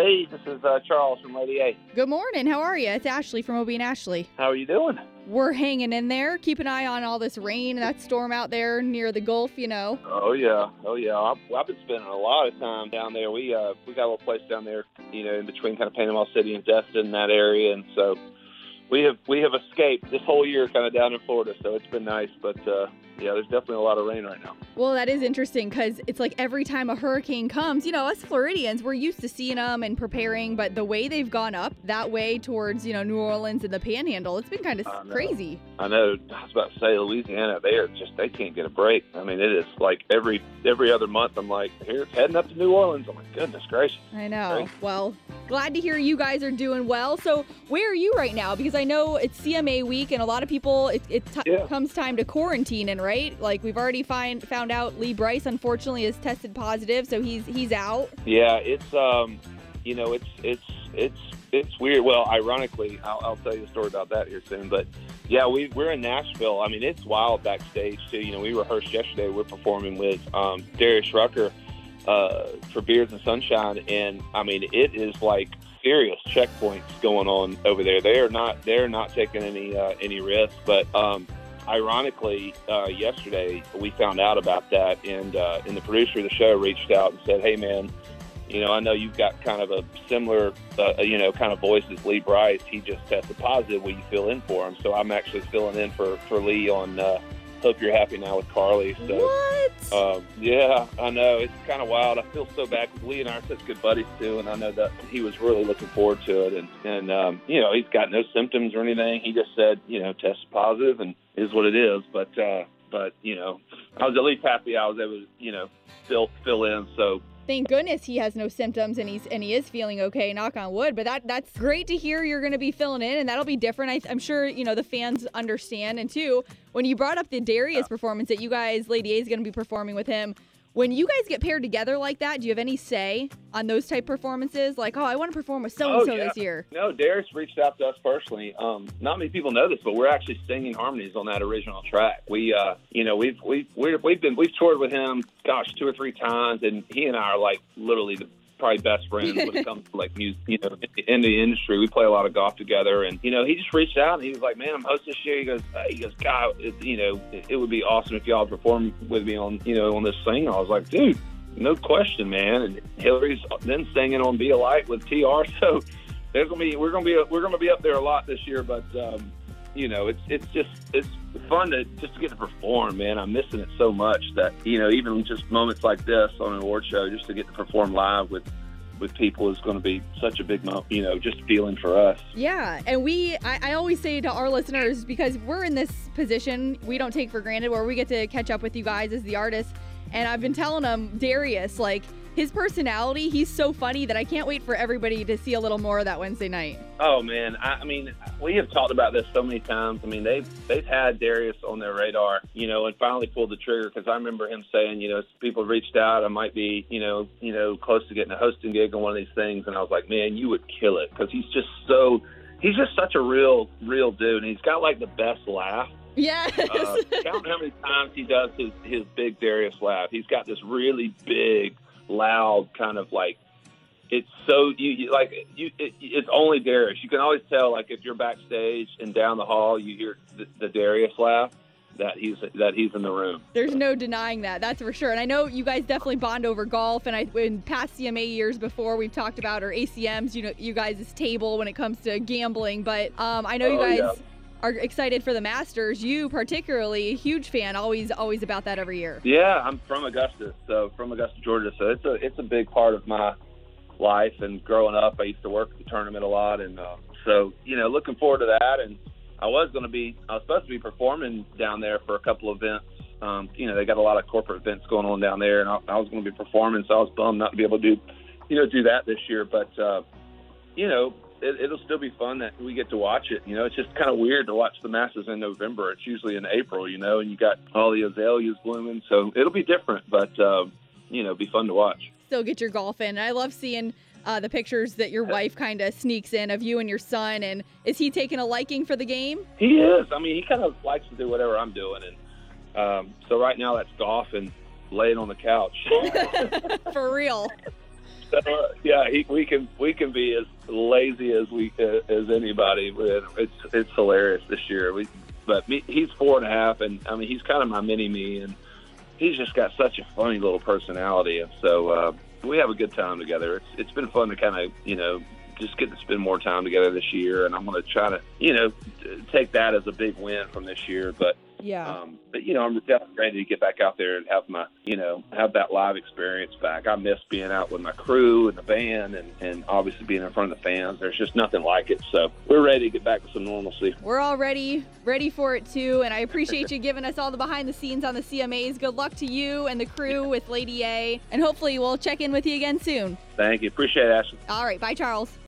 Hey, this is uh, Charles from Lady A. Good morning. How are you? It's Ashley from Obie and Ashley. How are you doing? We're hanging in there. Keep an eye on all this rain and that storm out there near the Gulf, you know. Oh yeah, oh yeah. I've, I've been spending a lot of time down there. We uh we got a little place down there, you know, in between kind of Panama City and Destin, that area, and so we have we have escaped this whole year kind of down in Florida. So it's been nice, but uh, yeah, there's definitely a lot of rain right now. Well, that is interesting because it's like every time a hurricane comes, you know, us Floridians, we're used to seeing them and preparing, but the way they've gone up that way towards, you know, New Orleans and the panhandle, it's been kind of know. crazy. I know. I was about to say Louisiana. They are just they can't get a break. I mean, it is like every every other month. I'm like, here heading up to New Orleans. I'm like, goodness gracious. I know. Well, glad to hear you guys are doing well. So, where are you right now? Because I know it's CMA week, and a lot of people, it, it t- Yeah. comes time to quarantine, and right? Like we've already find found out Lee Brice unfortunately is tested positive, so he's he's out. Yeah, it's um, you know, it's it's it's it's weird. Well, ironically, I'll, I'll tell you a story about that here soon. But yeah, we we're in Nashville. I mean, it's wild backstage too. You know, we rehearsed yesterday. We're performing with um, Darius Rucker uh, for Beers and Sunshine, and I mean, it is like serious checkpoints going on over there. They are not they're not taking any uh, any risks, but um, ironically, uh, yesterday we found out about that, and uh, and the producer of the show reached out and said, "Hey, man." You know, I know you've got kind of a similar, uh, you know, kind of voice as Lee Brice. He just tested positive. Will you fill in for him? So I'm actually filling in for for Lee on uh, "Hope You're Happy Now" with Carly. So what? um, yeah, I know it's kind of wild. I feel so bad because Lee and I are such good buddies too, and I know that he was really looking forward to it. And and um, you know, he's got no symptoms or anything. He just said, you know, test positive and is what it is. But uh, but you know, I was at least happy I was able to you know fill fill in. So Thank goodness he has no symptoms and he's and he is feeling okay. Knock on wood. But that that's great to hear. You're going to be filling in, and that'll be different. I, I'm sure you know the fans understand. And two, when you brought up the Darius performance that you guys, Lady A is going to be performing with him. When you guys get paired together like that, do you have any say on those type performances? Like, oh, I want to perform with so and so this year. No, Darius reached out to us personally. Um, not many people know this, but we're actually singing harmonies on that original track. We, uh, you know, we've we've we've been we've toured with him, gosh, two or three times, and he and I are like literally the probably best friends when it comes to like music, you know, in the, in the industry. We play a lot of golf together, and you know, he just reached out and he was like, "Man, I'm hosting this year." He goes, uh, "He goes, God, it, you know, it, it would be awesome if y'all perform with me on, you know, on this thing." I was like, "Dude." No question, man. And Hillary's then singing on "Be a Light" with TR. So there's gonna be we're gonna be we're gonna be up there a lot this year. But um, you know, it's it's just it's fun to just to get to perform, man. I'm missing it so much that you know even just moments like this on an award show, just to get to perform live with with people is going to be such a big mo you know just feeling for us. Yeah, and we, I, I always say to our listeners, because we're in this position, we don't take for granted where we get to catch up with you guys as the artists. And I've been telling them, Darius, like his personality, he's so funny that I can't wait for everybody to see a little more of that Wednesday night. Oh man, I, I mean, we have talked about this so many times. I mean, they've they've had Darius on their radar, you know, and finally pulled the trigger because I remember him saying, you know, people reached out, I might be, you know, you know, close to getting a hosting gig on one of these things, and I was like, man, you would kill it because he's just so, he's just such a real, real dude, and he's got like the best laugh. Yes. Uh, count how many times he does his his big Darius laugh. He's got this really big, loud kind of like. It's so you, you like you. It, it's only Darius. You can always tell like if you're backstage and down the hall, you hear the, the Darius laugh. That he's that he's in the room. There's no denying that. That's for sure. And I know you guys definitely bond over golf. And I, in past CMA years before, we've talked about our ACMs. You know, you guys' table when it comes to gambling. But um, I know you Oh, guys yeah. Are excited for the Masters. You particularly, huge fan. Always, always about that every year. Yeah, I'm from Augusta, so from Augusta, Georgia. So it's a it's a big part of my life. And growing up, I used to work at the tournament a lot, and uh, so you know, looking forward to that. And I was going to be, I was supposed to be performing down there for a couple events. Um, you know, they got a lot of corporate events going on down there, and I, I was going to be performing, so I was bummed not to be able to do, you know, do that this year. But uh, you know, it, it'll still be fun that we get to watch it. You know, it's just kind of weird to watch the Masters in November. It's usually in April, you know, and you got all the azaleas blooming, so it'll be different, but uh, you know, be fun to watch. Still get your golf in. I love seeing. Uh, the pictures that your wife kind of sneaks in of you and your son, and is he taking a liking for the game? He is. I mean, he kind of likes to do whatever I'm doing, and um, so right now that's golf and laying on the couch. for real. uh, yeah, he, we can we can be as lazy as we uh, as anybody. It's it's hilarious this year. We, but me, he's four and a half, and I mean he's kind of my mini me, and he's just got such a funny little personality, and so uh, we have a good time together. It's it's been fun to kind of you know just get to spend more time together this year, and I'm going to try to you know take that as a big win from this year, but. Yeah. Um, but you know, I'm definitely ready to get back out there and have my, you know, have that live experience back. I miss being out with my crew and the band, and and obviously being in front of the fans. There's just nothing like it. So we're ready to get back to some normalcy. We're all ready, ready for it too. And I appreciate you giving us all the behind the scenes on the CMAs. Good luck to you and the crew with Lady A, and hopefully we'll check in with you again soon. Thank you. Appreciate it, Ashley. All right, bye, Charles.